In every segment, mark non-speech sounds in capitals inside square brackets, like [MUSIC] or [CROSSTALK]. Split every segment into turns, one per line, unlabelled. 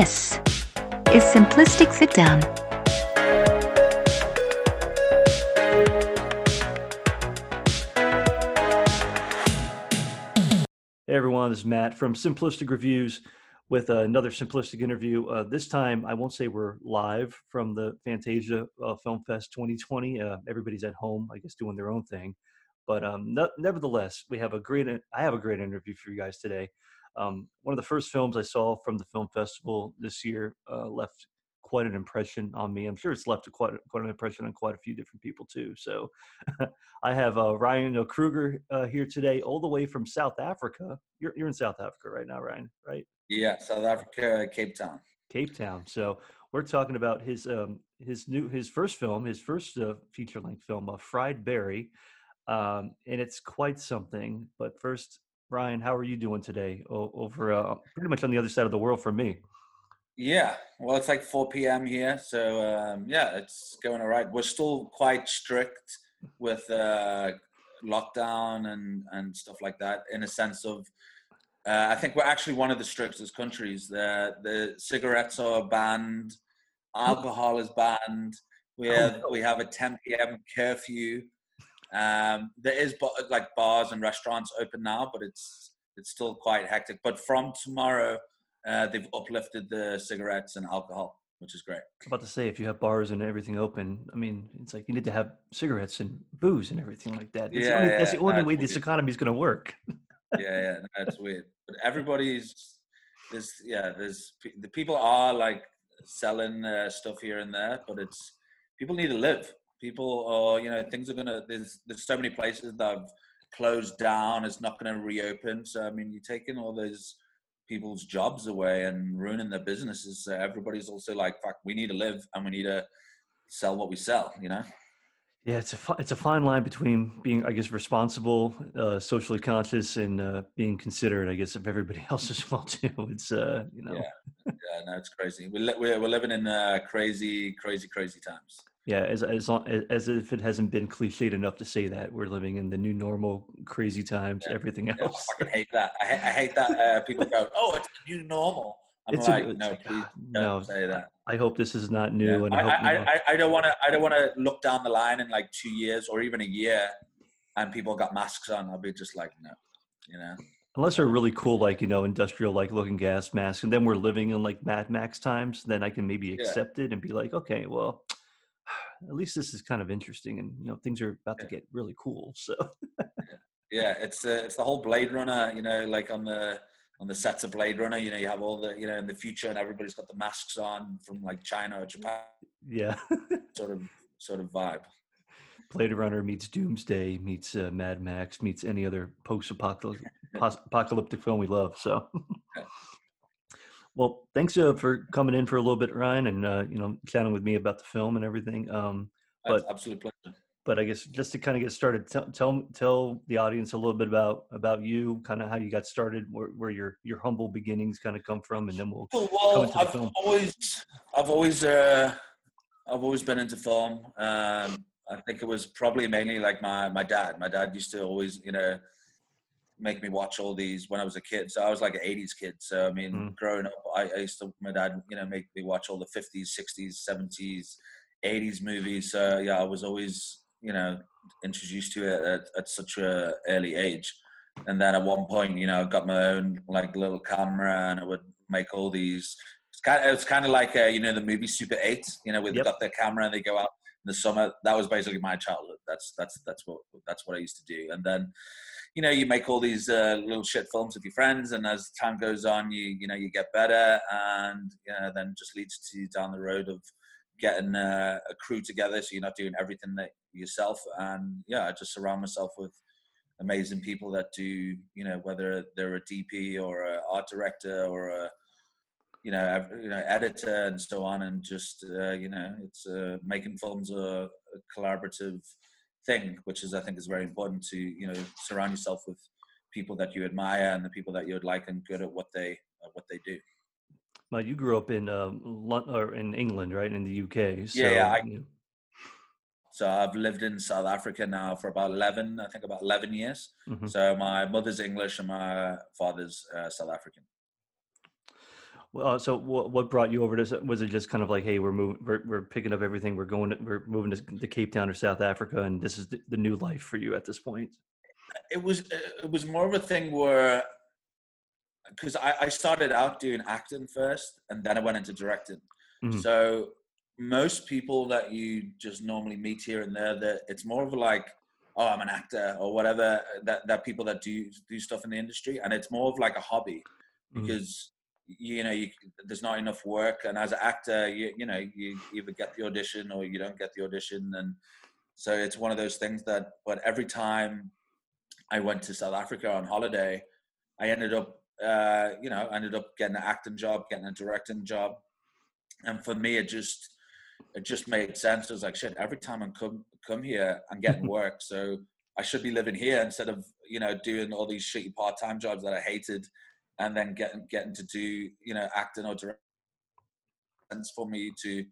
This is Simplistic Sit Down.
Hey everyone, this is Matt from Simplistic Reviews with another Simplistic interview. Uh, this time, I won't say we're live from the Fantasia uh, Film Fest 2020. Uh, everybody's at home, I guess, doing their own thing. But um, no, nevertheless, we have a great. I have a great interview for you guys today. Um, one of the first films I saw from the film festival this year uh, left quite an impression on me. I'm sure it's left a quite quite an impression on quite a few different people too. So [LAUGHS] I have uh, Ryan Kruger uh, here today, all the way from South Africa. You're you're in South Africa right now, Ryan, right?
Yeah, South Africa, Cape Town.
Cape Town. So we're talking about his um, his new his first film, his first uh, feature length film, uh, Fried Barry, um, and it's quite something. But first, Ryan, how are you doing today? O- over uh, pretty much on the other side of the world from me.
Yeah, well, it's like 4 p.m. here, so um, yeah, it's going all right. We're still quite strict with uh, lockdown and and stuff like that, in a sense of. Uh, I think we're actually one of the strictest countries. The the cigarettes are banned, alcohol is banned. We
Oh,
have we have a 10 p.m. curfew. Um, there is like bars and restaurants open now, but it's it's still quite hectic. But from tomorrow, uh, they've uplifted the cigarettes and alcohol, which is great.
I'm about to say, if you have bars and everything open, I mean, it's like you need to have cigarettes and booze and everything like that. That's the
Yeah,
only, that's the only
that's
way this economy is going to work. [LAUGHS]
yeah, yeah, no, weird. But everybody's there's yeah, there's the people are like selling uh, stuff here and there, but it's people need to live. People are you know things are gonna there's there's so many places that have closed down. It's not going to reopen. So I mean, you're taking all those people's jobs away and ruining their businesses. So everybody's also like, fuck, we need to live and we need to sell what we sell. You know.
Yeah, it's a it's a fine line between being, I guess, responsible, uh, socially conscious, and uh, being considerate, I guess, of everybody [LAUGHS] else as well too. It's uh, you know,
Yeah. Yeah, no, it's crazy. We're we're, we're living in uh, crazy, crazy, crazy times.
Yeah, as as as if it hasn't been cliched enough to say that we're living in the new normal, crazy times,
Yeah.
everything
Yeah,
else.
I fucking hate that. I, ha- I hate that uh, people go, "Oh, it's the new normal." I'm
It's a-
like,
it's
no,
like,
please don't
no.
say that.
I hope this is not
Yeah.
new, and I,
I,
hope
I, I, I don't want to. I don't want to look down the line in like two years or even a year, and people got masks on. I'll be just like, no, you know.
unless they're really cool, like you know, industrial like looking gas masks, and then we're living in like Mad Max times, then I can maybe
Yeah.
accept it and be like, okay, well, at least this is kind of interesting, and you know, things are about to get really cool. So
Yeah, it's uh, it's the whole Blade Runner. You know, like on the on the sets of Blade Runner, you know, you have all the you know in the future, and everybody's got the masks on from like China or Japan,
yeah, [LAUGHS]
sort of sort of vibe.
Blade Runner meets Doomsday meets uh, Mad Max meets any other post-apocalyptic [LAUGHS] pos- apocalyptic film we love. So. Well, thanks uh, for coming in for a little bit, Ryan, and uh, you know, chatting with me about the film and everything. Um, But-
absolute pleasure.
but I guess just to kind of get started, tell tell tell the audience a little bit about about you, kind of how you got started, where, where your your humble beginnings kind of come from, and then we'll.
Oh,
Come
well, I've
film.
always, I've always, uh, I've always been into film. Um, I think it was probably mainly like my my dad. My dad used to always, you know, make me watch all these when I was a kid. So I was like an '80s kid. So I mean,
Mm.
growing up, I, I used to my dad, you know, make me watch all the '50s, '60s, '70s, '80s movies. So yeah, I was always, you know, introduced to it at, at such a early age. And then at one point, you know, I got my own like little camera, and I would make all these. It's kind of, it's kind of like uh, you know the movie Super Eight. You know, where
Yep.
got their camera and they go out the summer. That was basically my childhood. That's that's that's what that's what I used to do. And then, you know, you make all these uh, little shit films with your friends, and as time goes on, you you know you get better, and you know then just leads to down the road of getting uh, a crew together, so you're not doing everything that yourself. And yeah, I just surround myself with amazing people that do you know whether they're a DP or a art director or a you know you know editor and so on and just uh, you know it's uh, making films a, a collaborative thing which is I think is very important to you know surround yourself with people that you admire and the people that you would like and good at what they at what they do
Well, you grew up in um, Lon- or in England, right, in the UK. So,
Yeah, yeah, I-
you know,
so I've lived in South Africa now for about 11 I think about 11 years
mhm.
so my mother's English and my father's uh, South African
Well, uh, so what, what brought you over to? Was it just kind of like, hey, we're moving, we're, we're picking up everything, we're going, to, we're moving to, to Cape Town or South Africa, and this is the, the new life for you at this point?
It was it was more of a thing where because I, I started out doing acting first, and then I went into directing. Mm-hmm. So most people that you just normally meet here and there, that it's more of like, oh, I'm an actor or whatever. That that people that do do stuff in the industry, and it's more of like a hobby mm-hmm. because you know you, there's not enough work, and as an actor, you you know you either get the audition or you don't get the audition, and so it's one of those things that. But every time I went to South Africa on holiday, I ended up uh, you know, ended up getting an acting job, getting a directing job, and for me, it just it just made sense. I was like, shit, every time I come come here, I'm getting [LAUGHS] work, so I should be living here instead of you know doing all these shitty part time jobs that I hated, and then getting getting to do you know acting or directing. Sense for me to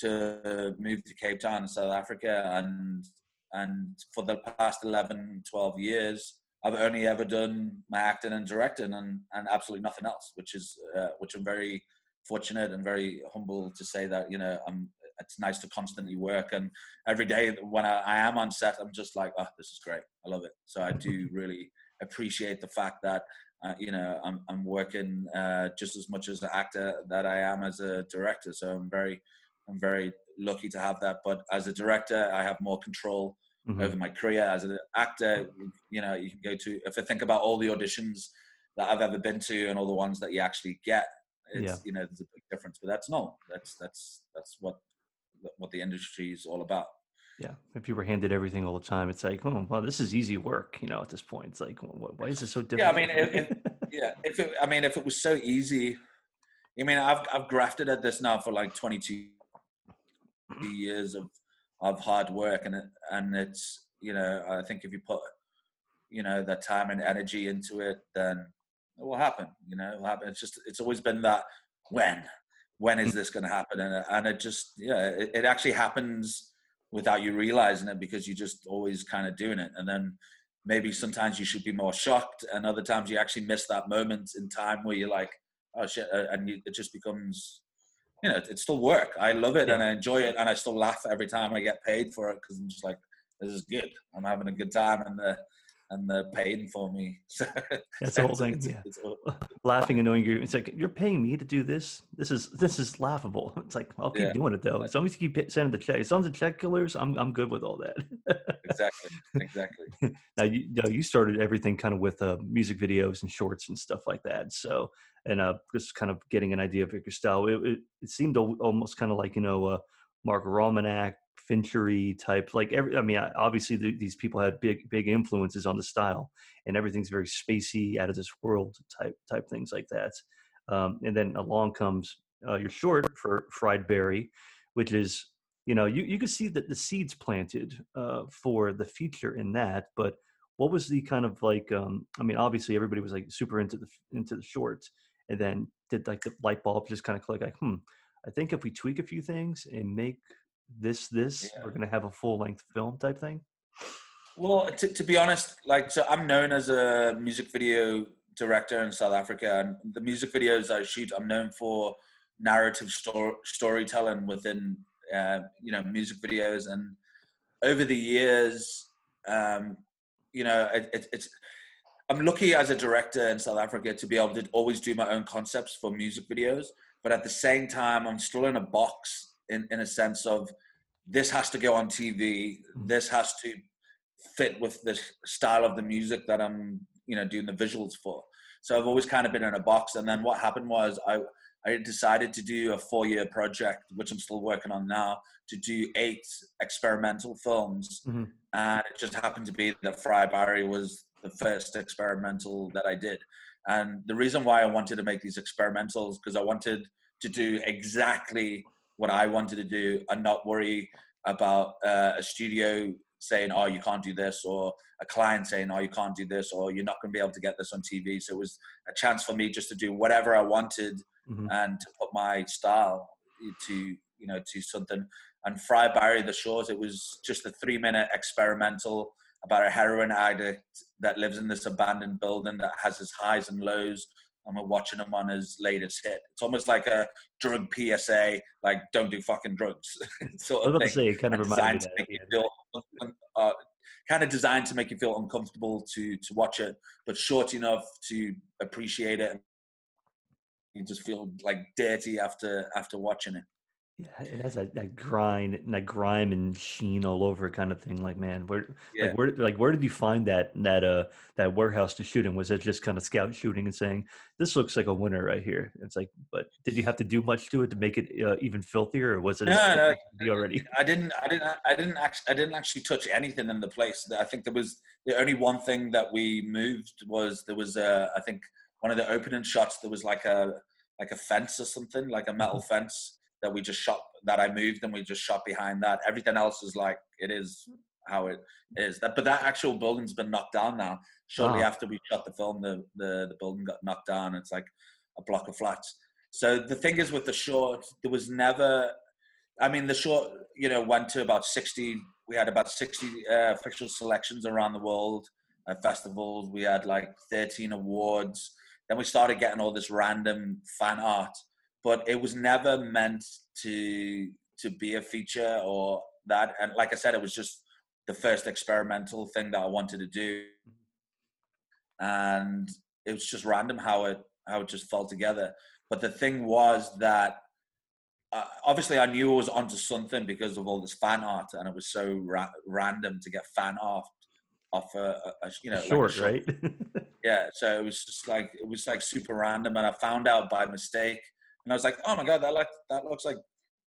to move to Cape Town, South Africa, and and for the past 11, 12 years, I've only ever done my acting and directing and, and absolutely nothing else, which is uh, which I'm very fortunate and very humble to say that you know I'm. It's nice to constantly work, and every day when I, I am on set, I'm just like, oh, this is great. I love it. So I do [LAUGHS] really appreciate the fact that uh, you know I'm I'm working uh, just as much as an actor that I am as a director. So I'm very I'm very lucky to have that. But as a director, I have more control mm-hmm. over my career as an actor. You know, you can go to if I think about all the auditions that I've ever been to and all the ones that you actually get. It's, yeah. you know, there's a big difference, but that's no, that's that's that's what what the industry is all about.
Yeah, if you were handed everything all the time, it's like, oh, well, this is easy work. You know, at this point, it's like, why is it so difficult?
Yeah, I mean, if, if, yeah, if it, I mean, if it was so easy, I mean, I've I've grafted at this now for like 22 years of of hard work and it, and it's you know I think if you put you know that time and energy into it then it will happen you know it will happen it's just it's always been that when when is hmm. this going to happen and, and it just yeah it, it actually happens without you realizing it because you're just always kind of doing it and then maybe sometimes you should be more shocked and other times you actually miss that moment in time where you're like oh shit uh, and you, it just becomes you know, it's still work. I love it yeah. and I enjoy it, and I still laugh every time I get paid for it because I'm just like, this is good. I'm having a good time, and the and they're paying for me. [LAUGHS] So
that's the whole thing. It's, yeah. It's, [LAUGHS] Laughing and knowing you, it's like you're paying me to do this. This is this is laughable. [LAUGHS] It's like I'll keep yeah. doing it though. As long as you keep sending the check, as long as the check killers, I'm I'm good with all that.
exactly, exactly.
now you, you, know, you started everything kind of with uh, music videos and shorts and stuff like that. So and uh, just kind of getting an idea of your style. It, it, it seemed almost kind of like you know uh, Mark Romanek, Finchery type. Like every, I mean, obviously the, these people had big big influences on the style, and everything's very spacey, out of this world type type things like that. Um, and then along comes uh, your short for Fried Barry, which is you know you you could see that the seeds planted uh, for the feature in that, but what was the kind of like um, i mean obviously everybody was like super into the into the shorts and then did like the light bulb just kind of click like hmm i think if we tweak a few things and make this this yeah. we're going to have a full length film type thing
well to, to be honest like so i'm known as a music video director in south africa and the music videos i shoot i'm known for narrative story, storytelling within uh, you know music videos and over the years um, you know it, it, it's I'm lucky as a director in South Africa to be able to always do my own concepts for music videos, but at the same time, I'm still in a box in, in a sense of this has to go on TV. Mm. This has to fit with the style of the music that I'm, you know, doing the visuals for. So I've always kind of been in a box. And then what happened was I, I decided to do a four-year project, which I'm still working on now, to do eight experimental films. Mm-hmm. And it just happened to be that Fried Berry was the first experimental that I did. And the reason why I wanted to make these experimentals because I wanted to do exactly what I wanted to do and not worry about uh, a studio saying, "Oh, you can't do this," or a client saying, "Oh, you can't do this," or "You're not going to be able to get this on TV." So it was a chance for me just to do whatever I wanted mm-hmm. and to put my style to you know to something. And Fried Barry the Shores, it was just a three minute experimental about a heroin addict that lives in this abandoned building that has his highs and lows and we're watching him on his latest hit. It's almost like a drug PSA, like don't do fucking drugs. [LAUGHS]
sort of I was about to say, kind of reminds me
that. Feel, uh, kind of designed to make you feel uncomfortable to to watch it, but short enough to appreciate it. You just feel like dirty after after watching it.
Yeah, it has that, that grind, that grime and sheen all over kind of thing. Like, man, where, yeah. like, where, like, where did you find that that uh that warehouse to shoot in? Was it just kind of scout shooting and saying this looks like a winner right here? It's like, but did you have to do much to it to make it uh, even filthier, or was it?
No, no, already. I didn't, I didn't, I didn't actually, I didn't actually touch anything in the place. I think there was the only one thing that we moved was there was a, I think one of the opening shots there was like a like a fence or something, like a metal mm-hmm. fence that we just shot that I moved and we just shot behind that. Everything else is like it is how it is. That but that actual building's been knocked down now. Shortly wow. after we shot the film, the, the the building got knocked down. It's like a block of flats. So the thing is with the short, there was never. I mean, the short, you know, went to about sixty. We had about sixty uh, official selections around the world at festivals. We had like thirteen awards. Then we started getting all this random fan art but it was never meant to to be a feature or that. And like I said, it was just the first experimental thing that I wanted to do, and it was just random how it how it just fell together. But the thing was that uh, obviously I knew I was onto something because of all this fan art, and it was so ra- random to get fan art off a, a, a you know
short, like right? [LAUGHS]
yeah, so it was just like it was like super random, and I found out by mistake and I was like, oh my god, that like that looks like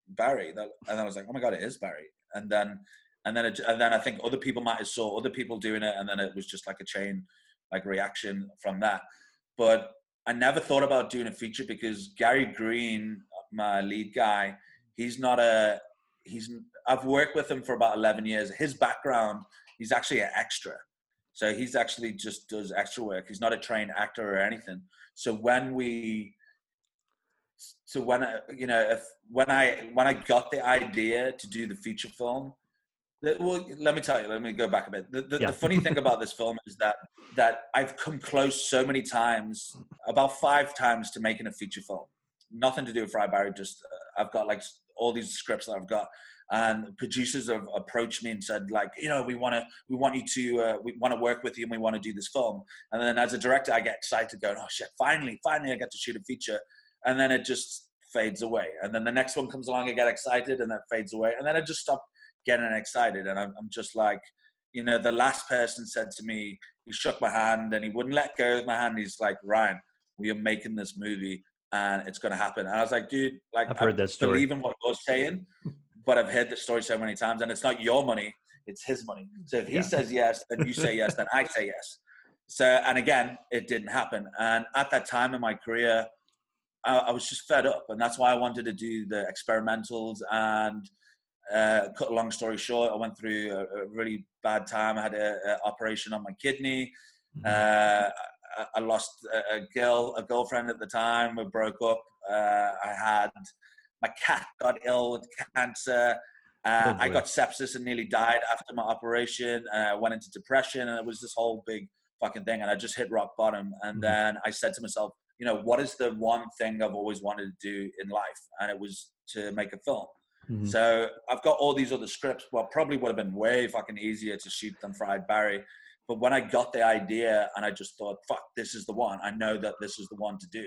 Barry. That, and I was like, oh my god, it is Barry. And then and then it, and then I think other people might have saw other people doing it, and then it was just like a chain like reaction from that. But I never thought about doing a feature because Gary Green, my lead guy, he's not a he's I've worked with him for about 11 years. His background, he's actually an extra. So he's actually just does extra work. He's not a trained actor or anything. So when we so when I, you know, if when I when I got the idea to do the feature film, well, let me tell you. Let me go back a bit. The, the, yeah. the, funny thing [LAUGHS] about this film is that that I've come close so many times, about five times, to making a feature film. Nothing to do with Fried Barry. Just uh, I've got like all these scripts that I've got, and producers have approached me and said like, you know, we want to, we want you to, uh, we want to work with you, and we want to do this film. And then as a director, I get excited, going, oh shit, finally, finally, I get to shoot a feature and then it just fades away. And then the next one comes along, I get excited, and that fades away. And then I just stop getting excited, and I'm, I'm just like, you know, the last person said to me, he shook my hand and he wouldn't let go of my hand. He's like, Ryan, we are making this movie and it's going to happen. And I was like, dude, like,
I've heard I that story.
believe in what you're saying, but I've heard the story so many times and it's not your money, it's his money. So if he yeah. says yes, and you say yes, then I say yes. So, and again, it didn't happen. And at that time in my career, I, I, was just fed up, and that's why I wanted to do the experimentals. And uh, cut a long story short, I went through a, a really bad time. I had an operation on my kidney. Mm-hmm. Uh, I, I, lost a, a, girl, a girlfriend at the time. We broke up. Uh, I had my cat got ill with cancer. Uh, oh I got sepsis and nearly died after my operation. I went into depression, and it was this whole big fucking thing. And I just hit rock bottom. And mm-hmm. then I said to myself, you know, what is the one thing I've always wanted to do in life? And it was to make a film. Mm-hmm. So I've got all these other scripts. Well, probably would have been way fucking easier to shoot than Fried Barry. But when I got the idea and I just thought, fuck, this is the one. I know that this is the one to do.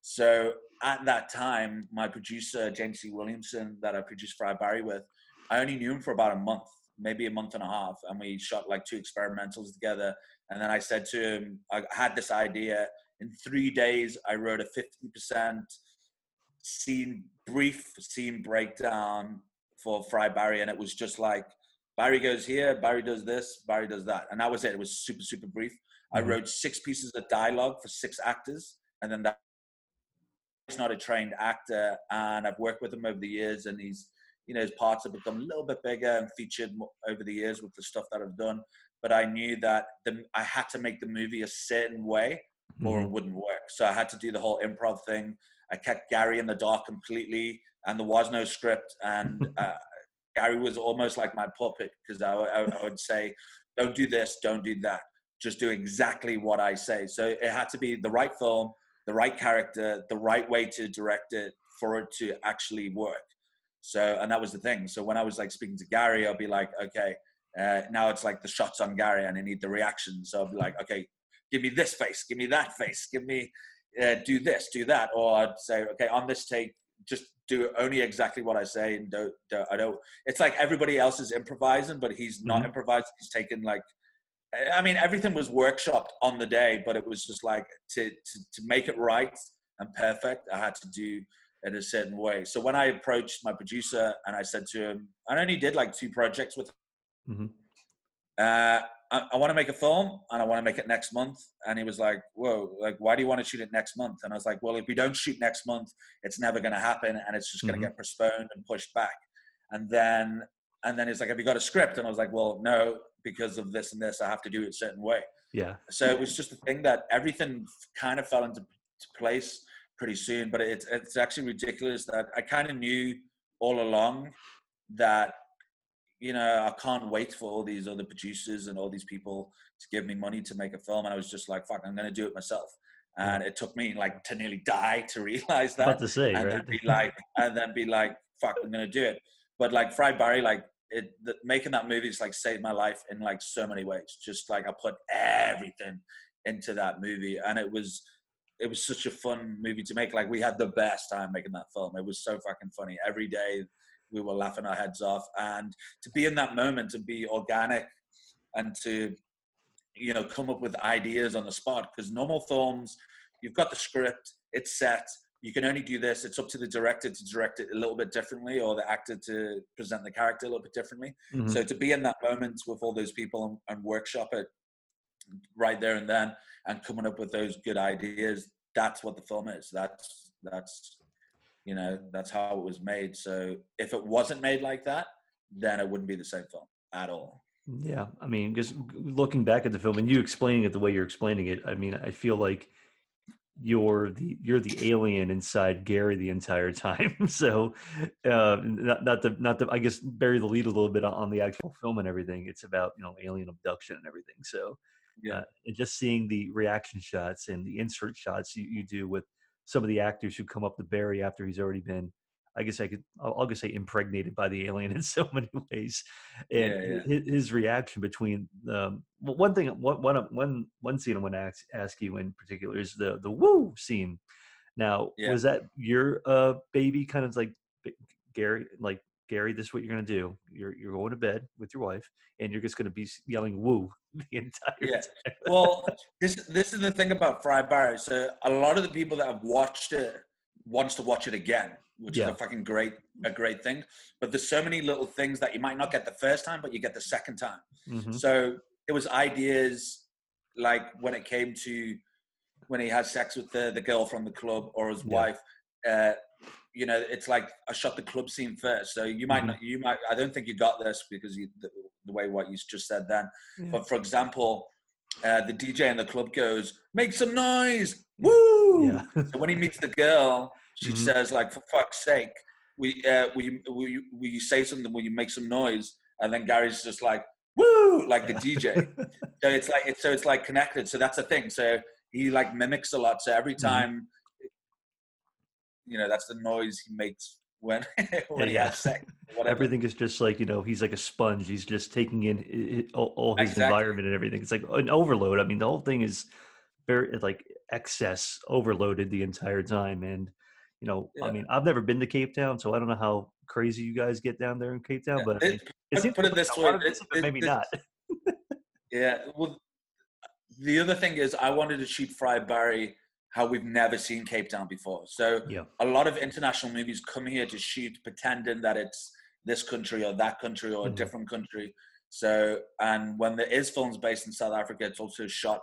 So at that time, my producer, James C. Williamson, that I produced Fried Barry with, I only knew him for about a month, maybe a month and a half. And we shot like two experimentals together. And then I said to him, I had this idea in three days, I wrote a 50% scene, brief scene breakdown for Fried Barry. And it was just like, Barry goes here, Barry does this, Barry does that. And that was it. It was super, super brief. Mm-hmm. I wrote six pieces of dialogue for six actors. And then that he's not a trained actor. And I've worked with him over the years and he's, you know, his parts have become a little bit bigger and featured over the years with the stuff that I've done. But I knew that the, I had to make the movie a certain way or mm-hmm. it wouldn't work. So I had to do the whole improv thing. I kept Gary in the dark completely, and there was no script. And [LAUGHS] uh, Gary was almost like my puppet because I, I, I, would say, "Don't do this, don't do that. Just do exactly what I say." So it had to be the right film, the right character, the right way to direct it for it to actually work. So, and that was the thing. So when I was like speaking to Gary, I'll be like, okay, uh, now it's like the shots on Gary and I need the reaction. So I'll be like, okay, give me this face, give me that face, give me, uh, do this, do that. Or I'd say, okay, on this take, just do only exactly what I say and don't, don't I don't, it's like everybody else is improvising, but he's not mm-hmm. improvising. He's taken like, I mean, everything was workshopped on the day, but it was just like to, to, to make it right and perfect. I had to do in a certain way. So when I approached my producer and I said to him, I only did like two projects with mm-hmm. uh, I, I want to make a film and I want to make it next month. And he was like, whoa, like, why do you want to shoot it next month? And I was like, well, if we don't shoot next month, it's never going to happen. And it's just going to mm-hmm. get postponed and pushed back. And then, and then he's like, have you got a script? And I was like, well, no, because of this and this, I have to do it a certain way.
Yeah.
So it was just a thing that everything kind of fell into place pretty soon. But it's it's actually ridiculous that I kind of knew all along that you know I can't wait for all these other producers and all these people to give me money to make a film, and I was just like, "Fuck, I'm gonna do it myself." And it took me like to nearly die to [LAUGHS] realize that.
About to say,
and
right?
then be like, and then be like, "Fuck, I'm gonna do it." But like Fried Barry, like it, the, making that movie is like saved my life in like so many ways. Just like I put everything into that movie, and it was it was such a fun movie to make. Like we had the best time making that film. It was so fucking funny. Every day we were laughing our heads off, and to be in that moment, to be organic, and to you know come up with ideas on the spot. Because normal films, you've got the script, it's set. You can only do this. It's up to the director to direct it a little bit differently, or the actor to present the character a little bit differently. Mm-hmm. So to be in that moment with all those people and, and workshop it right there and then and coming up with those good ideas that's what the film is that's that's you know that's how it was made so if it wasn't made like that then it wouldn't be the same film at all
yeah i mean just looking back at the film and you explaining it the way you're explaining it i mean i feel like you're the you're the alien inside Gary the entire time. [LAUGHS] so uh, not not to not to I guess bury the lead a little bit on the actual film and everything. It's about you know alien abduction and everything. So yeah. Uh, and just seeing the reaction shots and the insert shots you, you do with some of the actors who come up to Barry after he's already been, I guess I could, I'll, just say impregnated by the alien [LAUGHS] in so many ways. And yeah, yeah. His, reaction between, um, one thing, one, one, one, one scene I want to ask, ask you in particular is the, the woo scene. Now, yeah. was that your uh, baby kind of like Gary, like Gary, this is what you're going to do. You're you're going to bed with your wife, and you're just going to be yelling "woo" [LAUGHS] the entire yeah.
time. well, this this is the thing about Fried Barry. So a lot of the people that have watched it wants to watch it again, which yeah. is a fucking great a great thing. But there's so many little things that you might not get the first time, but you get the second time. Mm-hmm. So it was ideas like when it came to when he had sex with the the girl from the club or his yeah. wife. Uh, you know, it's like I shot the club scene first. So you might mm-hmm. not, you might, I don't think you got this because you, the, the way what you just said then. Yeah. But for example, uh, the DJ in the club goes, make some noise, woo! Yeah. so when he meets the girl, she mm-hmm. says like, for fuck's sake, we, uh, will, you, will, you, will you say something? Will you make some noise? And then Gary's just like, woo, like the DJ. [LAUGHS] so it's like, it's, so it's like connected. So that's the thing. So he like mimics a lot. So every mm-hmm. time mm-hmm you know that's the noise he makes when, [LAUGHS] when yeah, he has sex. [LAUGHS]
Everything is just like you know he's like a sponge. He's just taking in all, all his exactly. environment and everything. It's like an overload. I mean, the whole thing is very like excess overloaded the entire time. And you know, yeah. I mean, I've never been to Cape Town, so I don't know how crazy you guys get down there in Cape Town. Yeah. But I mean,
it, it put it this way, it,
maybe not. [LAUGHS]
yeah. Well, the other thing is, I wanted to shoot Fried Barry how we've never seen Cape Town before. So yeah. a lot of international movies come here to shoot pretending that it's this country or that country or mm-hmm. a different country. So and when there is films based in South Africa, it's also shot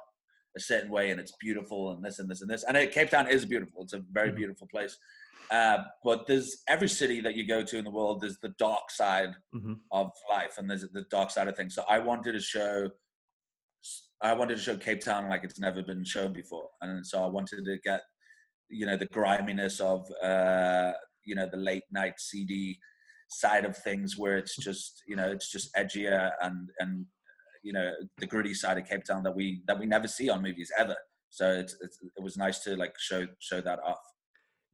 a certain way and it's beautiful and this and this and this. And it, Cape Town is beautiful. It's a very mm-hmm. beautiful place. Uh, but there's every city that you go to in the world, there's the dark side mm-hmm. of life and there's the dark side of things. So I wanted to show I wanted to show Cape Town like it's never been shown before, and so I wanted to get you know the griminess of uh, you know the late night seedy side of things where it's just you know it's just edgier and and you know the gritty side of Cape Town that we that we never see on movies ever. So it's, it's it was nice to like show show that off.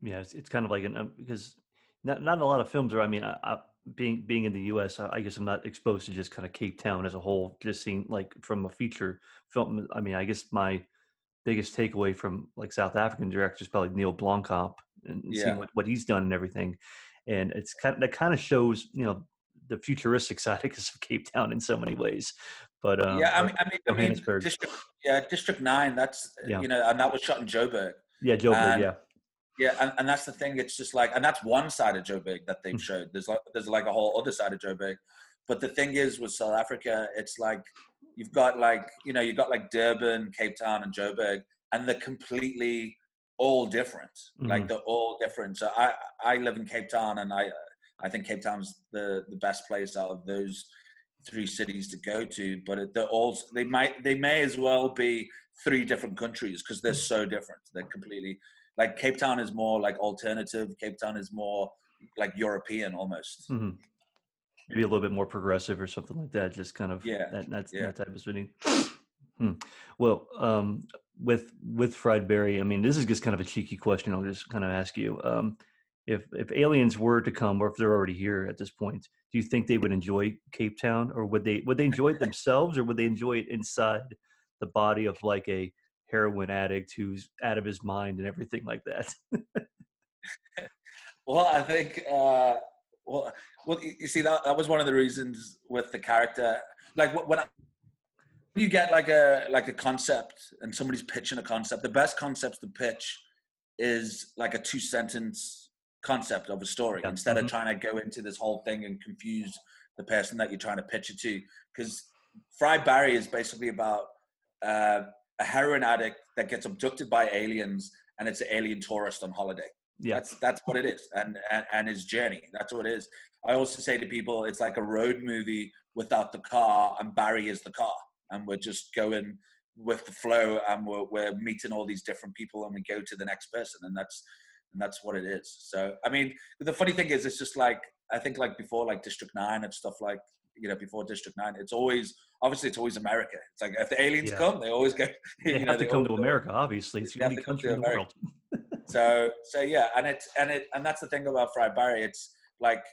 Yeah, it's, it's kind of like an um, because not not a lot of films are. I mean, I, I, being being in the U.S., I, I guess I'm not exposed to just kind of Cape Town as a whole. Just seeing like from a feature film. I mean, I guess my biggest takeaway from like South African directors probably Neil Blomkamp and
Yeah.
seeing what, what he's done and everything. And it's kind of, that kind of shows you know the futuristic [LAUGHS] side of Cape Town in so many ways. But um,
yeah, I mean, I mean, I mean
Johannesburg.
District, yeah, District Nine. That's
Yeah.
you know, and that was shot in Joburg.
yeah, Joburg.
and-
yeah,
Yeah, and, and that's the thing. It's just like, and that's one side of Joburg that they've
Mm.
showed. There's like, there's like a whole other side of Joburg. But the thing is, with South Africa, it's like you've got like, you know, you've got like Durban, Cape Town, and Joburg, and they're completely all different. Like
Mhm.
they're all different. So I, I live in Cape Town, and I, I think Cape Town's the the best place out of those three cities to go to. But it- they're all they might they may as well be three different countries because they're so different. They're completely like Cape Town is more like alternative. Cape Town is more like European almost.
hmm maybe a little bit more progressive or something like that. Just kind of
Yeah,
that that's
yeah.
that type of spinning. Hmm. Well, um, with with fried barry, I mean, this is just kind of a cheeky question. I'll just kind of ask you: um, if if aliens were to come, or if they're already here at this point, do you think they would enjoy Cape Town, or would they would they enjoy it [LAUGHS] themselves, or would they enjoy it inside the body of like a heroin addict who's out of his mind and everything like that? [LAUGHS]
Well, I think, uh, well, well, you see, that, that was one of the reasons with the character. Like when I, you get like a like a concept and somebody's pitching a concept, the best concepts to pitch is like a two sentence concept of a story
Yeah,
instead
mhm.
of trying to go into this whole thing and confuse the person that you're trying to pitch it to. Because Fried Barry is basically about uh, a heroin addict that gets abducted by aliens, and it's an alien tourist on holiday.
yeah,
That's that's what it is, and, and and his journey. That's what it is. I also say to people, it's like a road movie without the car, and Barry is the car, and we're just going with the flow, and we're we're meeting all these different people, and we go to the next person, and that's and that's what it is. So I mean, the funny thing is, it's just like I think like before, like District Nine and stuff like you know before District Nine, it's always obviously it's always America. It's like if the aliens
Yeah.
come, they always go. [LAUGHS]
they
you
have
know,
to
they
come to
always go-
America. Obviously, it's the
have
only
to to
country in the
America.
world.
so so yeah and it's and it and that's the thing about fried barry it's like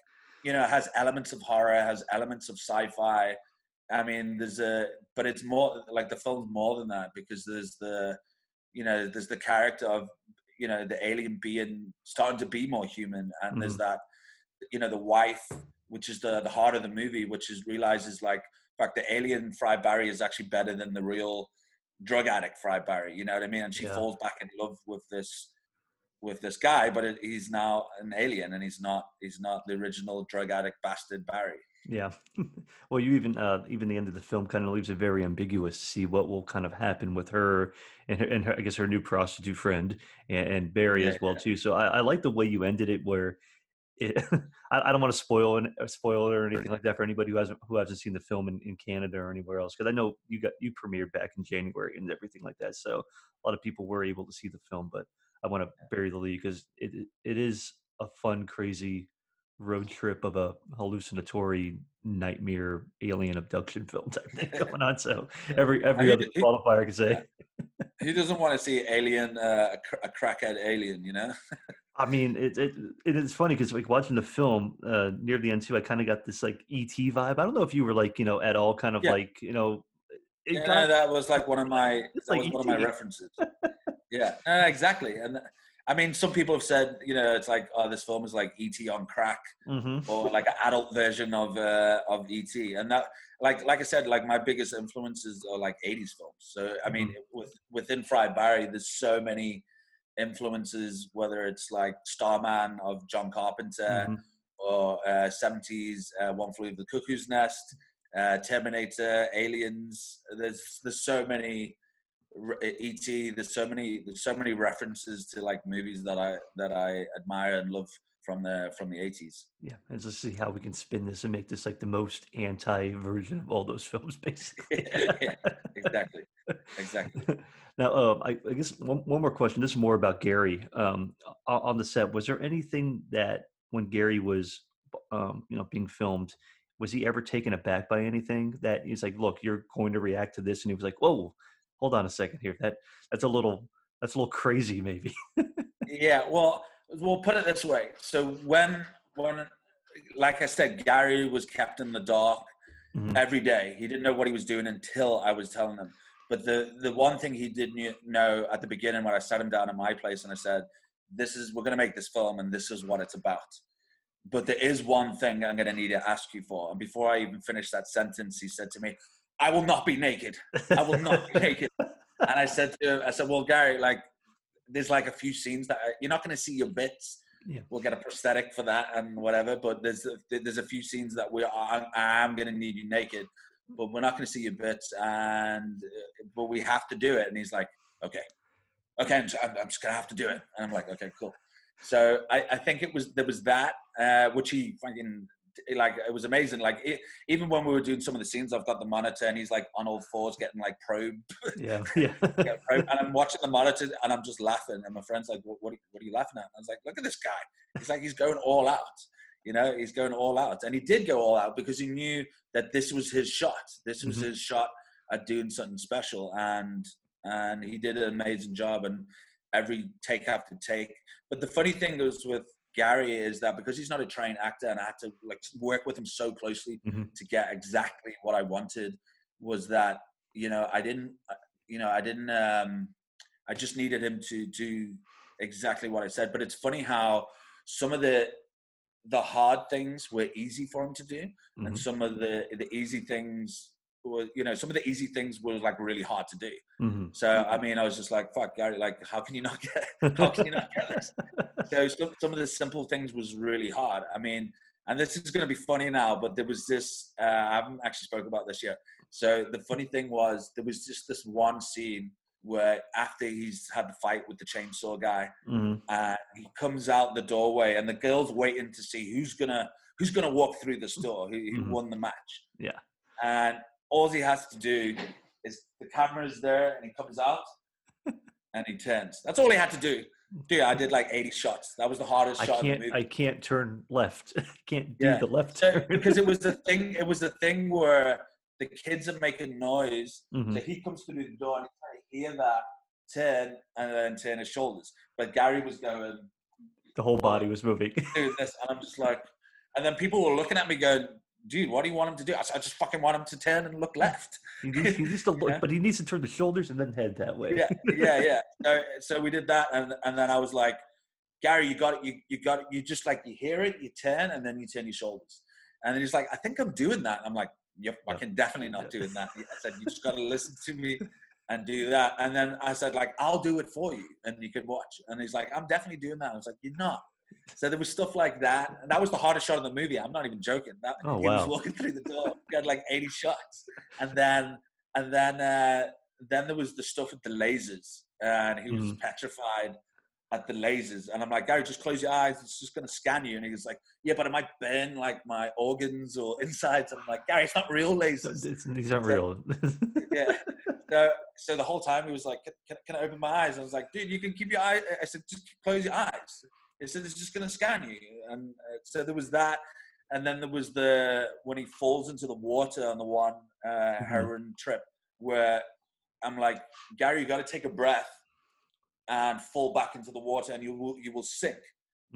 you know it has elements of horror has elements of sci-fi i mean there's a but it's more like the film's more than that because there's the you know there's the character of you know the alien being starting to be more human and there's mm. that you know the wife which is the the heart of the movie which is realizes like fact the alien fried barry is actually better than the real drug addict fried barry you know what i mean and she
Yeah.
falls back in love with this with this guy but it, he's now an alien and he's not he's not the original drug addict bastard barry
Yeah. [LAUGHS] well, you even uh, even the end of the film kind of leaves it very ambiguous to see what will kind of happen with her and her, and her, I guess her new prostitute friend and, and Barry
Yeah,
as well too. So I, I like the way you ended it, where it, [LAUGHS] I, I don't want to spoil an, uh, spoil it or anything like that for anybody who hasn't who hasn't seen the film in, in Canada or anywhere else because I know you got you premiered back in January and everything like that. So a lot of people were able to see the film, but I want to bury the lead because it it- is a fun, crazy road trip of a hallucinatory nightmare alien abduction [LAUGHS] film type thing [LAUGHS] going on. So every every other qualifier I could say.
who doesn't want to see alien uh, a crackhead alien you know
I mean, it it, it is funny because like watching the film uh, near the end too, I kind of got this like ET vibe. I don't know if you were like you know at all kind of
Yeah.
like you know.
Yeah,
got,
that was like one of my [LAUGHS] that
like
was one of my references [LAUGHS] yeah no, exactly and i mean some people have said you know it's like oh this film is like et on crack
Mhm.
or like an adult version of uh, of ET. And that, like like I said, like my biggest influences are like '80s films. So I mean, with within Fried Barry, there's so many influences. Whether it's like Starman of John Carpenter
Mhm.
or uh, '70s uh, One Flew Over the Cuckoo's Nest, uh, Terminator, Aliens. There's there's so many. ET. There's so many. There's so many references to like movies that I that I admire and love from the from the 80s.
Yeah, and just see how we can spin this and make this like the most anti version of all those [LAUGHS] films, basically.
Yeah, [LAUGHS] exactly. Exactly. [LAUGHS]
now, um, I, I guess one, one more question. This is more about Gary. Um, on the set, was there anything that when Gary was, um, you know, being filmed, was he ever taken aback by anything that he's like, "Look, you're going to react to this," and he was like, "Whoa, hold on a second here. That that's a little that's a little crazy, maybe.
yeah, well, we'll put it this way. So when when like I said, Gary was kept in the dark mm-hmm. every day. He didn't know what he was doing until I was telling him. But the the one thing he did know at the beginning when I sat him down in my place and I said, "This is we're going to make this film and this is what it's about." But there is one thing I'm going to need to ask you for. And before I even finished that sentence, he said to me, "I will not be naked. I will not be [LAUGHS] naked." And I said to him, "I said, well, Gary, like, there's like a few scenes that I, you're not going to see your bits." yeah. we'll get a prosthetic for that and whatever. But there's a, there's a few scenes that we are, I am going to need you naked, but we're not going to see your bits, and uh, but we have to do it. And he's like, okay, okay, I'm, I'm just going to have to do it. And I'm like, okay, cool. So I, I think it was there was that uh, which he fucking like it was amazing. Like it, even when we were doing some of the scenes, I've got the monitor and he's like on all fours getting like probed. [LAUGHS]
Yeah, [LAUGHS] yeah.
probed, and I'm watching the monitor and I'm just laughing. And my friend's like, "What, what, are, what are you laughing at?" And I was like, "Look at this guy. He's like he's going all out. You know, he's going all out, and he did go all out because he knew that this was his shot. This was mm-hmm. his shot at doing something special, and and he did an amazing job. And every take after take. But the funny thing was with Gary is that because he's not a trained actor and I had to like work with him so closely mm-hmm. to get exactly what I wanted was that you know I didn't uh, you know I didn't um I just needed him to do exactly what I said but it's funny how some of the the hard things were easy for him to do mm-hmm. and some of the the easy things was you know some of the easy things were like really hard to do. Mm-hmm. so i mean i was just like fuck gary like how can you not get how can you not get this? So [LAUGHS] some, some of the simple things was really hard. I mean and this is going to be funny now but there was this uh, i haven't actually spoke about this yet. So the funny thing was there was just this one scene where after he's had the fight with the chainsaw guy mm-hmm. uh, he comes out the doorway and the girl's waiting to see who's gonna who's gonna walk through the store who, who mm-hmm. won the match.
Yeah.
And all he has to do is the camera's there and he comes out [LAUGHS] and he turns. That's all he had to do. Dude, I did like 80 shots. That was the hardest
I
shot.
Can't, I can't turn left. [LAUGHS] I can't do yeah. the left turn.
because it was the [LAUGHS] thing. It was the thing where the kids are making noise. Mm-hmm. So he comes through the door and I hear that turn and then turn his shoulders. But Gary was going.
The whole body was moving.
Dude, this, and I'm just like, and then people were looking at me going, dude, what do you want him to do? I, I just fucking want him to turn and look left.
he, needs, he needs to [LAUGHS] look, but he needs to turn the shoulders and then head that way.
yeah, [LAUGHS] yeah, yeah. So, so we did that, and and then I was like, Gary, you got it. You you got it. You just like you hear it, you turn, and then you turn your shoulders. And then he's like, I think I'm doing that. I'm like, yep, I can definitely not doing that. [LAUGHS] I said, you just got to listen to me and do that. And then I said, like, I'll do it for you, and you can watch. And he's like, I'm definitely doing that. I was like, you're not. So there was stuff like that, and that was the hardest shot in the movie. I'm not even joking. That,
oh,
he
wow.
was walking through the door. He had like 80 shots, and then and then uh, then there was the stuff with the lasers, and he was mm. petrified at the lasers. And I'm like, Gary, just close your eyes. It's just going to scan you. And he was like, Yeah, but it might burn like my organs or [LAUGHS] insides. And I'm like, Gary, it's not real lasers.
It's, these aren't so, real. [LAUGHS]
yeah. So, so the whole time he was like, can, can, I open my eyes? I was like, Dude, you can keep your eyes. I said, Just close your eyes. He said it's just going to scan you, and uh, so there was that, and then there was the when he falls into the water on the one uh, mm-hmm. heroin trip where I'm like, Gary, you got to take a breath and fall back into the water, and you will you will sink,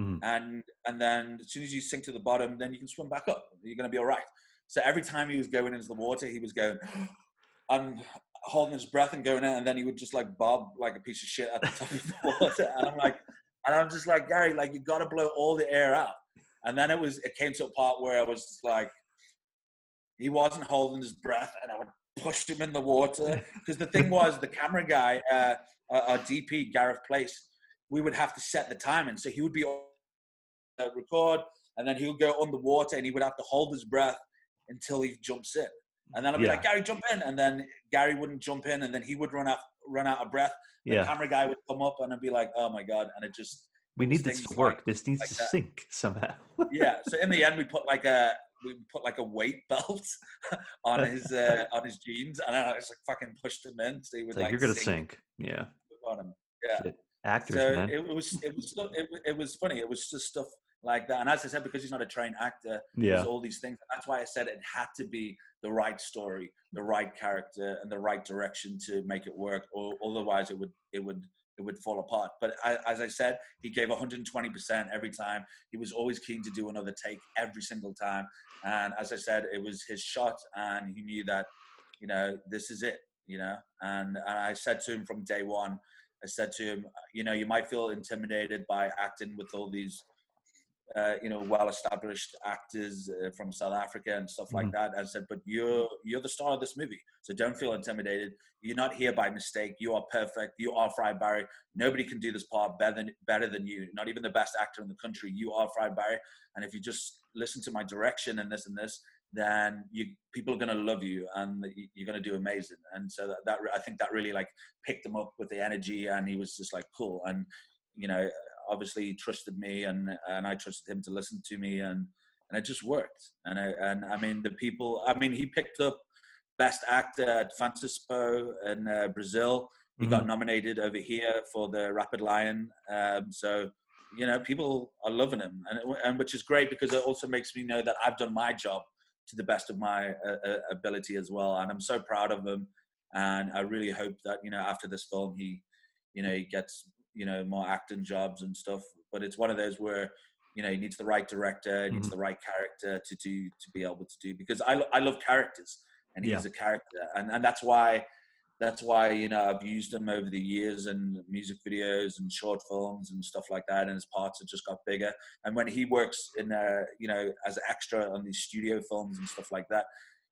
mm-hmm. and and then as soon as you sink to the bottom, then you can swim back up. You're going to be all right. So every time he was going into the water, he was going. [GASPS] and holding his breath and going in, and then he would just like bob like a piece of shit at the top of the [LAUGHS] water. And I'm like, and I'm just like, Gary, like you got to blow all the air out. And then it was, it came to a part where I was just like, he wasn't holding his breath, and I would push him in the water [LAUGHS] because the thing was, the camera guy, uh, our DP Gareth Place, we would have to set the timing, so he would be on uh, record, and then he would go underwater, and he would have to hold his breath until he jumps in. And then I'd be yeah. like, Gary, jump in. And then Gary wouldn't jump in, and then he would run out run out of breath the yeah. camera guy would come up and I'd be like, oh my god, and it just
we need this to work. Like, this needs like to that. sync somehow. [LAUGHS]
yeah. So in the end, we put like a we put like a weight [LAUGHS] belt [LAUGHS] on his uh, on his jeans, and I just like fucking pushed him in. So he would like, like,
you're gonna sink. sink. Yeah.
On him. Yeah.
Shit. Actors,
so
man.
It, it was it was it was funny. It was just stuff like that. And as I said, because he's not a trained actor,
Yeah.
there's all these things. That's why I said it had to be the right story, the right character, and the right direction to make it work. Or otherwise, it would it would it would fall apart. But I, as I said, he gave 120 percent every time. He was always keen to do another take every single time. And as I said, it was his shot, and he knew that you know this is it. You know, and, and I said to him from day one. I said to him, you know, you might feel intimidated by acting with all these uh, you know, well-established actors uh, from South Africa and stuff like
Mhm.
that. I said, but you're you're the star of this movie, so don't feel intimidated. You're not here by mistake. You are perfect. You are Fried Barry. Nobody can do this part better than better than you. Not even the best actor in the country. You are Fried Barry. And if you just listen to my direction and this and this, then you people are gonna love you and you- you're gonna do amazing. And so that, that I think that really like picked him up with the energy, and he was just like cool. And you know, obviously he trusted me and and I trusted him to listen to me and and it just worked. And I, and I mean the people I mean he picked up best actor at Fantaspoa in uh, Brazil. He got nominated over here for the Rapid Lion. Um, so you know people are loving him. And and which is great because it also makes me know that I've done my job to the best of my uh, uh, ability as well. And I'm so proud of him. And I really hope that you know after this film he you know he gets you know more acting jobs and stuff but it's one of those where you know he needs the right director he needs
Mhm.
the right character to do to be able to do because i, I love characters and he's
Yeah.
a character and, and that's why that's why you know i've used him over the years in music videos and short films and stuff like that and his parts have just got bigger and when he works in uh you know as extra on these studio films and stuff like that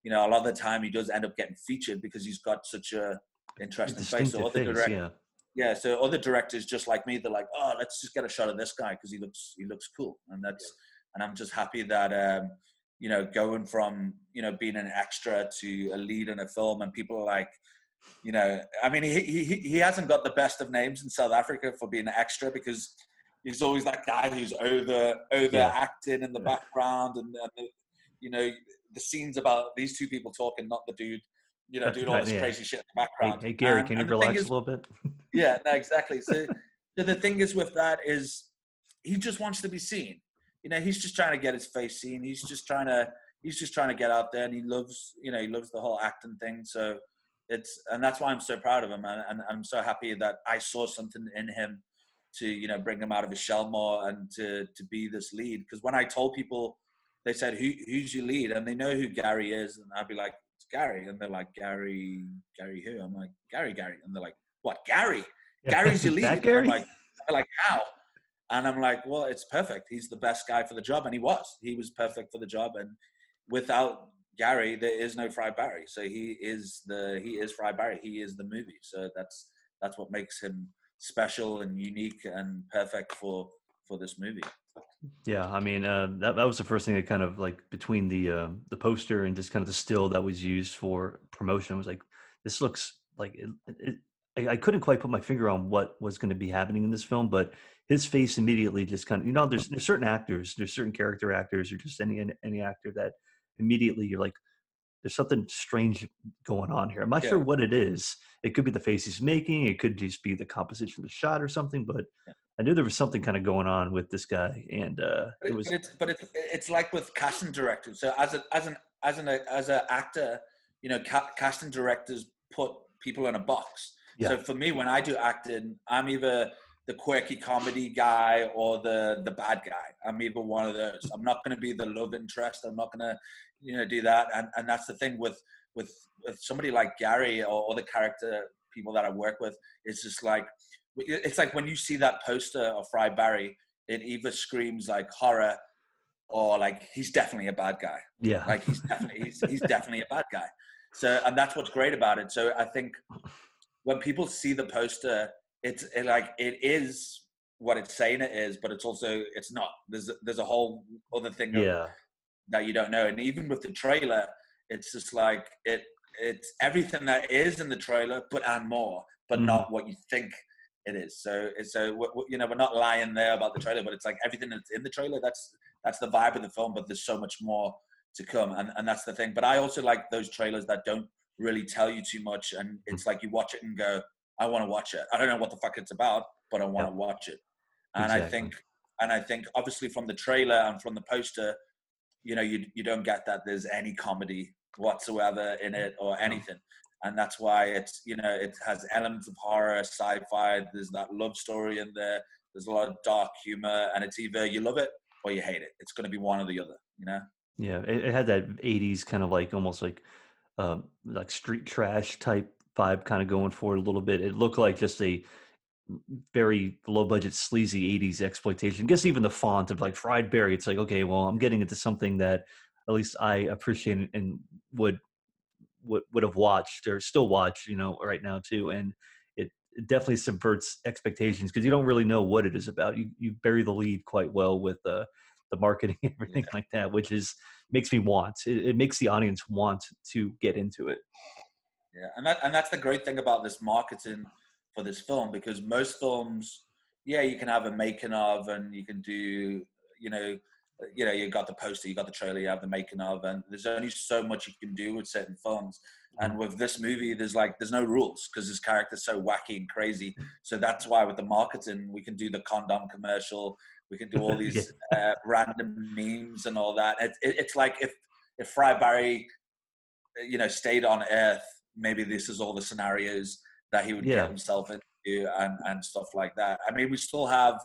you know a lot of the time he does end up getting featured because he's got such a interesting face so other direct-
yeah.
Yeah so other directors just like me they're like oh let's just get a shot of this guy because he looks he looks cool and that's and i'm just happy that um you know going from you know being an extra to a lead in a film and people are like you know i mean he he he hasn't got the best of names in south africa for being an extra because he's always that guy who's over over
Yeah.
acting in the
Yeah.
background and, and the, you know the scenes about these two people talking not the dude you know doing all this
yeah.
crazy shit in the
Hey,
background
hey Gary,
And-
can you
and the thing
relax
is-
a little bit? [LAUGHS]
yeah, no, exactly. So, the thing is with that is he just wants to be seen. You know, he's just trying to get his face seen. He's just trying to he's just trying to get out there, and he loves you know he loves the whole acting thing. So it's and that's why I'm so proud of him, and, and I'm so happy that I saw something in him to you know bring him out of his shell more and to to be this lead. Because when I told people, they said who who's your lead, and they know who Gary is, and I'd be like Gary, and they're like Gary Gary who? I'm like Gary Gary, and they're like what Gary? Gary's your [LAUGHS] lead.
Gary?
I'm like, they're like how? And I'm like, well, it's perfect. He's the best guy for the job, and he was. He was perfect for the job, and without Gary, there is no Fried Barry. So he is the he is Fried Barry. He is the movie. So that's that's what makes him special and unique and perfect for for this movie.
Yeah, I mean uh, that that was the first thing that kind of like between the uh, the poster and just kind of the still that was used for promotion was like this looks like it, it, I, I couldn't quite put my finger on what was going to be happening in this film, but his face immediately just kind of you know there's there's certain actors, there's certain character actors, or just any any- any actor that immediately you're like there's something strange going on here. I'm not sure what it is. It could be the face he's making. It could just be the composition of the shot or something. But
Yeah.
I knew there was something kind of going on with this guy, and uh, it
it,
was
but it's but it's it's like with casting directors. So as a as an as an as an actor, you know, ca- casting directors put people in a box.
Yeah.
So for me, when I do acting, I'm either the quirky comedy guy or the the bad guy. I'm either one of those. I'm not going to be the love interest. I'm not going to, you know, do that. And and that's the thing with with with somebody like Gary or, or the character people that I work with. It's just like it's like when you see that poster of Fried Barry, it either screams like horror or like he's definitely a bad guy.
yeah,
Like he's definitely he's, he's definitely a bad guy. So and that's what's great about it. So I think when people see the poster, it's it like it is what it's saying it is, but it's also it's not. There's a- there's a whole other thing of-
yeah,
that you don't know. And even with the trailer, it's just like it it's everything that is in the trailer, but and more, but
Mhm.
not what you think it is. So it's so you know we're not lying there about the trailer, but it's like everything that's in the trailer. That's that's the vibe of the film, but there's so much more to come, and and that's the thing. But I also like those trailers that don't really tell you too much, and it's like you watch it and go, I want to watch it. I don't know what the fuck it's about, but I want to watch it. And I think and I think obviously from the trailer and from the poster, you know, you you don't get that there's any comedy whatsoever in it or anything. And that's why it's you know it has elements of horror, sci-fi. There's that love story in there. There's a lot of dark humor, and it's either you love it or you hate it. It's going to be one or the other, you know.
Yeah, it, it had that '80s kind of like almost like um, like street trash type vibe, kind of going for it a little bit. It looked like just a very low budget sleazy 80s exploitation. I guess even the font of like Fried Barry, it's like, okay, well, I'm getting into something that at least I appreciate and would would would have watched or still watch, you know, right now too. And it, it definitely subverts expectations because you don't really know what it is about. You you bury the lead quite well with the the marketing [LAUGHS] and everything yeah. like that, which is makes me want. It, it makes the audience want to get into it.
Yeah, and that and that's the great thing about this marketing for this film because most films, yeah, you can have a making of and you can do, you know, you know, you got the poster, you got the trailer, you have the making of, and there's only so much you can do with certain films. And with this movie, there's like there's no rules because this character's so wacky and crazy. So that's why with the marketing, we can do the condom commercial, we can do all [LAUGHS] these uh, random memes and all that. It, it, it's like if if Fried Barry, you know, stayed on Earth, maybe this is all the scenarios that he would yeah. get himself into and, and stuff like that. I mean, we still have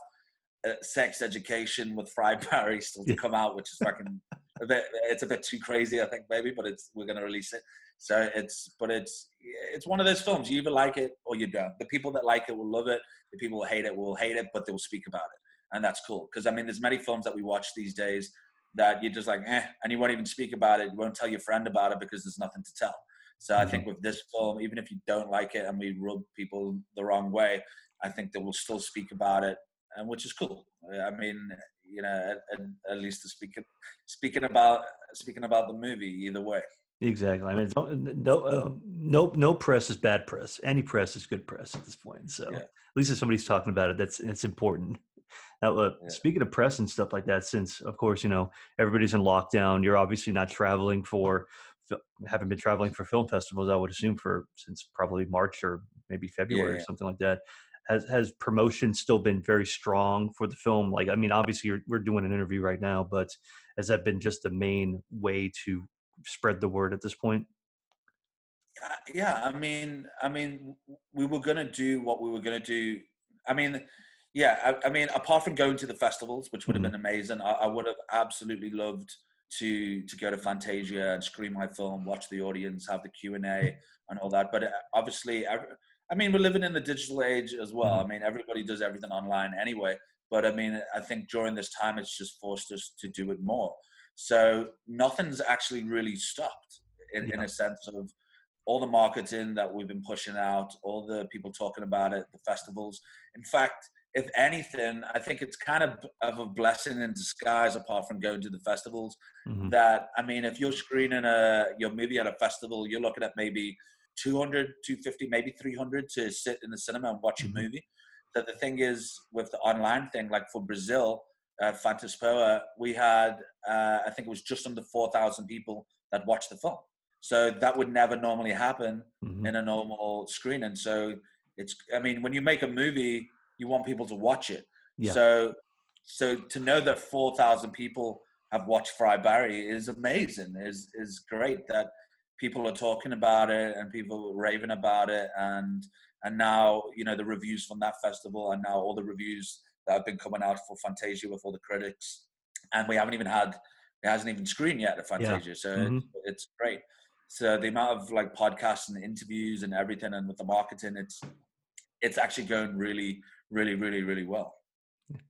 uh, sex education with Fried [LAUGHS] Barry still to come out, which is fucking a bit. It's a bit too crazy, I think, maybe, but it's we're gonna release it. So it's, but it's it's one of those films. You either like it or you don't. The people that like it will love it. The people who hate it will hate it, but they will speak about it, and that's cool. Because I mean, there's many films that we watch these days that you're just like, eh, and you won't even speak about it. You won't tell your friend about it because there's nothing to tell. So mm-hmm. I think with this film, even if you don't like it and we rub people the wrong way, I think that we'll still speak about it, and which is cool. I mean, you know, at, at least to speak speaking about speaking about the movie either way.
Exactly. I mean, no, uh, no, no press is bad press. Any press is good press at this point. So yeah. at least if somebody's talking about it, that's it's important. [LAUGHS] Now, uh, yeah. speaking of press and stuff like that, since of course you know everybody's in lockdown, you're obviously not traveling for haven't been traveling for film festivals. I would assume for since probably March or maybe February yeah, or something like that. Has has promotion still been very strong for the film? Like, I mean, obviously we're doing an interview right now, but has that been just the main way to spread the word at this point?
Yeah, I mean, I mean, we were gonna do what we were gonna do. I mean, yeah, I, I mean, apart from going to the festivals, which would have mm-hmm. been amazing, I, I would have absolutely loved to to go to Fantasia and screen my film, watch the audience, have the Q and A, and all that. But uh, obviously, I I, mean, we're living in the digital age as well. Mm-hmm. I mean, everybody does everything online anyway. But I mean, I think during this time, it's just forced us to do it more. So nothing's actually really stopped in, yeah. in a sense of all the marketing that we've been pushing out, all the people talking about it, the festivals. In fact, if anything, I think it's kind of of a blessing in disguise, apart from going to the festivals. Mm-hmm. That I mean, if you're screening a your movie at a festival, you're looking at maybe 200, 250, maybe 300 to sit in the cinema and watch mm-hmm. a movie. That the thing is with the online thing, like for Brazil, uh, Fantaspoa, we had uh, I think it was just under 4,000 people that watched the film. So that would never normally happen mm-hmm. in a normal screening. So it's I mean, when you make a movie you want people to watch it. Yeah. So so to know that 4,000 people have watched Fried Barry is amazing. is is great that people are talking about it and people raving about it and and now you know the reviews from that festival and now all the reviews that have been coming out for Fantasia with all the critics and we haven't even had it hasn't even screened yet at Fantasia yeah. so mm-hmm. it, it's great so the amount of like podcasts and interviews and everything and with the marketing it's it's actually going really really, really, really well.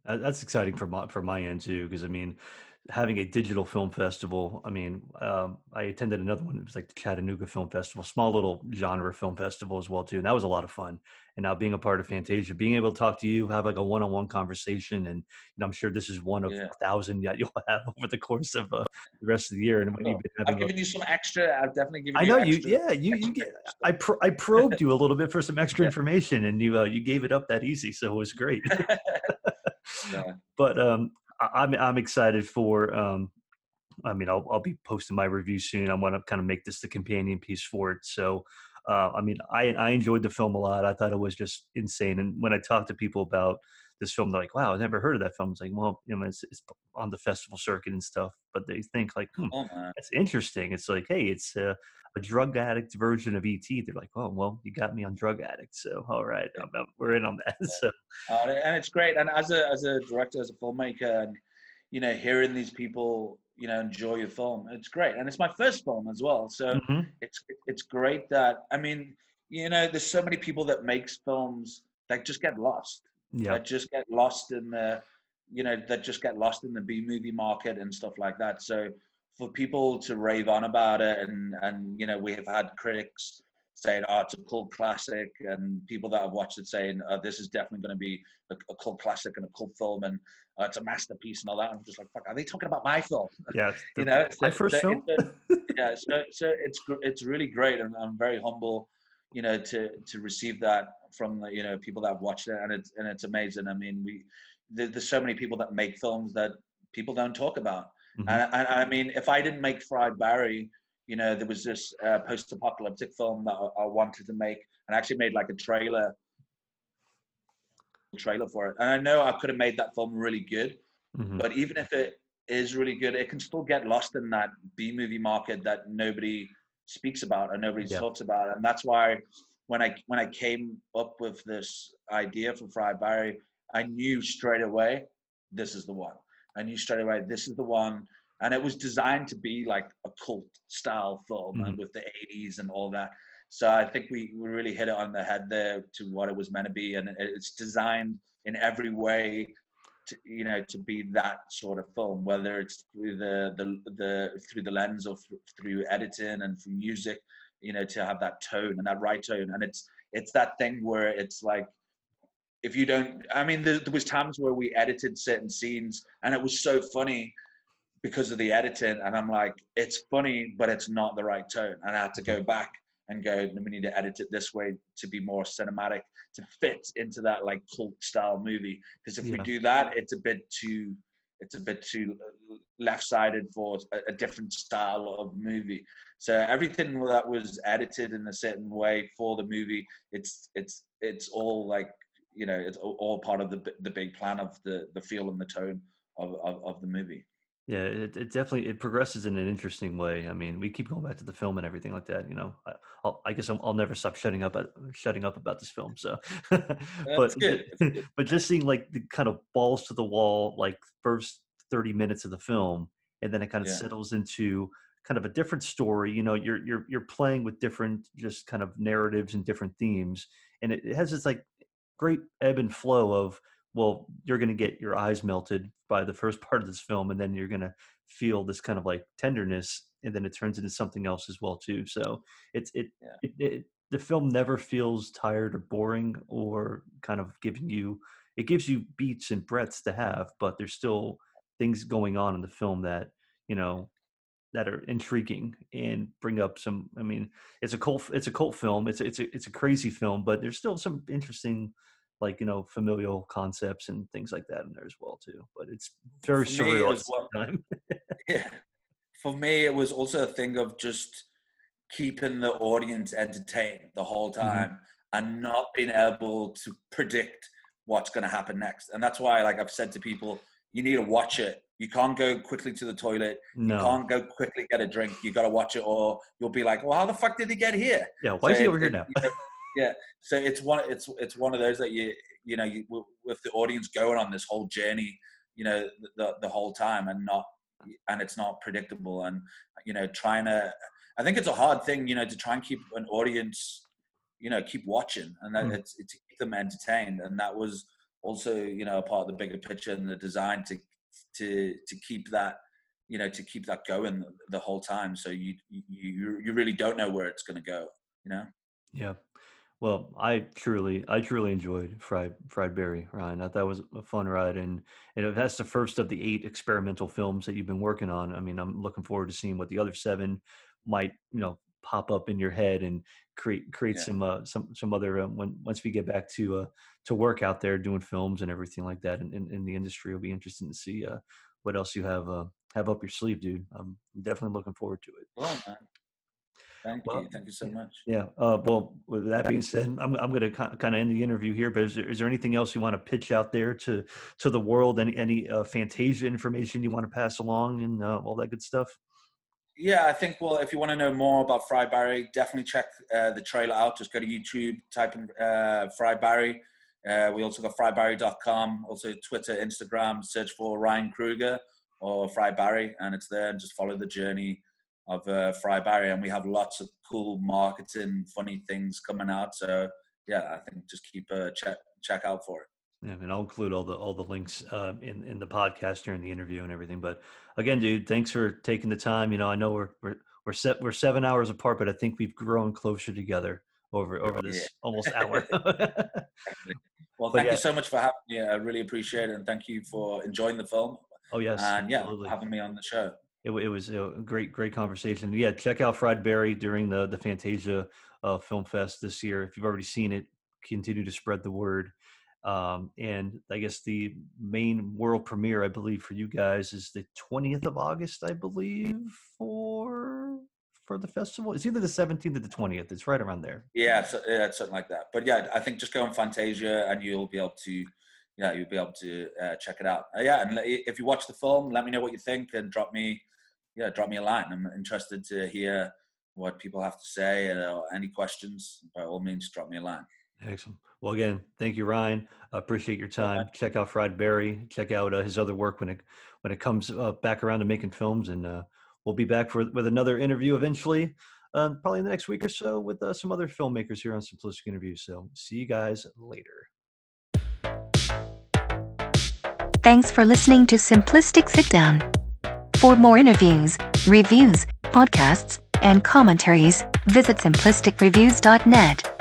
That's exciting for my for my end too, because I mean, having a digital film festival. I mean, um, I attended another one. It was like the Chattanooga Film Festival, small little genre film festival as well too, and that was a lot of fun. And now being a part of Fantasia, being able to talk to you, have like a one-on-one conversation, and you know, I'm sure this is one of yeah. a thousand that you'll have [LAUGHS] over the course of uh, the rest of the year. And
oh, I've given a, you some extra. I've definitely given. I
know
you.
you yeah, you. You get. I pro- I probed you a little bit for some [LAUGHS] extra information, and you uh, you gave it up that easy, so it was great. [LAUGHS] yeah. But um, I'm I'm excited for. Um, I mean, I'll I'll be posting my review soon. I want to kind of make this the companion piece for it. So, uh, I mean, I I enjoyed the film a lot. I thought it was just insane. And when I talk to people about this film. They're like, wow, I never heard of that film. It's like, well, you know, it's, it's on the festival circuit and stuff, but they think like, hmm,
Oh,
that's interesting. It's like, hey, it's a, a drug addict version of ET. They're like, oh, well, you got me on drug addict, so all right, I'm, I'm- we're in on that. [LAUGHS] So
Uh, and it's great. And as a as a director, as a filmmaker, and you know, hearing these people, you know, enjoy your film, it's great. And it's my first film as well, so
mhm,
it's it's great that I mean, you know, there's so many people that makes films that just get lost,
yeah,
that just get lost in the, you know, that just get lost in the B movie market and stuff like that. So for people to rave on about it, and and you know, we have had critics saying, "Oh, it's a cult classic," and people that have watched it saying, oh, "This is definitely going to be a, a cult classic and a cult film, and uh, it's a masterpiece and all that." I'm just like, "Fuck, are they talking about my film?" [LAUGHS]
yeah. it's [LAUGHS]
you
the-
know,
my
so-
first
so
film.
it's a- [LAUGHS] yeah, so so it's it's really great, and I'm very humble, you know, to to receive that from the you know people that have watched it, and it's and it's amazing. I mean, we there's so many people that make films that people don't talk about,
Mhm.
and, and I mean, if I didn't make Fried Barry, you know, there was this uh, post-apocalyptic film that I, I wanted to make, and I actually made like a trailer trailer for it, and I know I could have made that film really good,
Mhm.
but even if it is really good, it can still get lost in that B movie market that nobody speaks about and nobody
Yeah.
talks about. And that's why when I when I came up with this idea for Fried Barry, I knew straight away this is the one. I knew straight away this is the one. And it was designed to be like a cult style film and mm-hmm. with the 80s and all that. So I think we, we really hit it on the head there to what it was meant to be. And it's designed in every way to, you know to be that sort of film whether it's through the the, the through the lens or through, through editing and through music you know to have that tone and that right tone and it's it's that thing where it's like if you don't i mean there, there was times where we edited certain scenes and it was so funny because of the editing and i'm like it's funny but it's not the right tone. And i had to go mm-hmm. back and go "No, we need to edit it this way to be more cinematic to fit into that like cult style movie. Because if we do that it's a bit too it's a bit too left sided for a, a different style of movie. So everything that was edited in a certain way for the movie it's it's it's all like you know it's all- part of the the big plan of the the feel and the tone of of, of the movie
Yeah, it, it definitely it progresses in an interesting way. I mean, we keep going back to the film and everything like that. You know, I, I'll, I guess I'll, I'll never stop shutting up at, shutting up about this film. So, [LAUGHS] but
good, that's good. [LAUGHS]
but just seeing like the kind of balls to the wall, like first thirty minutes of the film, and then it kind of
Yeah.
settles into kind of a different story. You know, you're you're you're playing with different just kind of narratives and different themes, and it, it has this like great ebb and flow of well, you're going to get your eyes melted by the first [LAUGHS] part of this film, and then you're going to feel this kind of like tenderness, and then it turns into something else as well too. So it's it,
Yeah.
it, it the film never feels tired or boring or kind of giving you it gives you beats and breadths to have, but there's still things going on in the film that you know that are intriguing and bring up some. I mean, it's a cult it's a cult film. It's a, it's a it's a crazy film, but there's still some interesting like you know familial concepts and things like that in there as well too. But it's very
For
surreal at
as
the same
well-
time. [LAUGHS]
yeah. For me, it was also a thing of just keeping the audience entertained the whole
Mm-hmm.
time and not being able to predict what's going to happen next. And that's why, like I've said to people, you need to watch it. You can't go quickly to the toilet. You
No,
can't go quickly get a drink. You got to watch it, or you'll be like, "Well, how the fuck did he get here?"
yeah. Why is
So
he
it-
over here now?
you know, yeah. So it's one. It's it's one of those that you you know you with the audience going on this whole journey, you know, the the, the whole time and not and it's not predictable and you know trying to. I think it's a hard thing, you know, to try and keep an audience, you know, keep watching and that
Mm.
it's, it's to keep them entertained. And that was also you know a part of the bigger picture and the design to to to keep that you know to keep that going the, the whole time. So you you you really don't know where it's going to go. You know.
Yeah. Well, I truly, I truly enjoyed Fried Fried Barry, Ryan. I thought that was a fun ride, and and if that's the first of the eight experimental films that you've been working on. I mean, I'm looking forward to seeing what the other seven might, you know, pop up in your head and create create
Yeah.
some uh, some some other uh, when once we get back to uh, to work out there doing films and everything like that in, in, in the industry. It'll be interesting to see uh, what else you have uh, have up your sleeve, dude. I'm definitely looking forward to it.
Well, man. Thank
Well,
you. Thank you so much.
Yeah. Uh, well, with that being said, I'm, I'm going to kind of end the interview here. But is there, is there anything else you want to pitch out there to to the world? Any any uh, Fantasia information you want to pass along and uh, all that good stuff?
Yeah, I think, well, if you want to know more about Fried Barry, definitely check uh, the trailer out. Just go to YouTube, type in uh, Fried Barry. Uh, we also got frybarry.com, also Twitter, Instagram, search for Ryan Kruger or Fried Barry, and it's there. And just follow the journey of uh, Fried Barry. And we have lots of cool marketing, funny things coming out. So, yeah, I think just keep a check, check out for it.
Yeah, and I'll include all the all the links uh, in in the podcast during the interview and everything. But again, dude, thanks for taking the time. You know, I know we're we're we're set we're seven hours apart, but I think we've grown closer together over over this
Yeah.
almost hour. [LAUGHS] [LAUGHS]
Well, thank
yeah.
you so much for having me. I really appreciate it. And thank you for enjoying the film.
oh yes,
and yeah,
absolutely.
having me on the show.
It, it was a great, great conversation. Yeah, check out Fried Barry during the the Fantasia uh, Film Fest this year. If you've already seen it, continue to spread the word. Um, and I guess the main world premiere, I believe, for you guys is the twentieth of August, I believe, for for the festival. It's either the seventeenth or the twentieth. It's right around there.
Yeah, so, yeah, it's something like that. But yeah, I think just go on Fantasia and you'll be able to, yeah, you'll be able to uh, check it out. Uh, yeah, and if you watch the film, let me know what you think and drop me, yeah, drop me a line. I'm interested to hear what people have to say and uh, any questions. By all means, drop me a line.
Excellent. Well, again, thank you, Ryan. I appreciate your time. Check out Fried Barry. Check out uh, his other work when it when it comes uh, back around to making films, and uh, we'll be back for with another interview eventually, um, probably in the next week or so, with uh, some other filmmakers here on Simplistic Interviews. So, see you guys later.
Thanks for listening to Simplistic Sit Down. For more interviews, reviews, podcasts, and commentaries, visit simplisticreviews.net.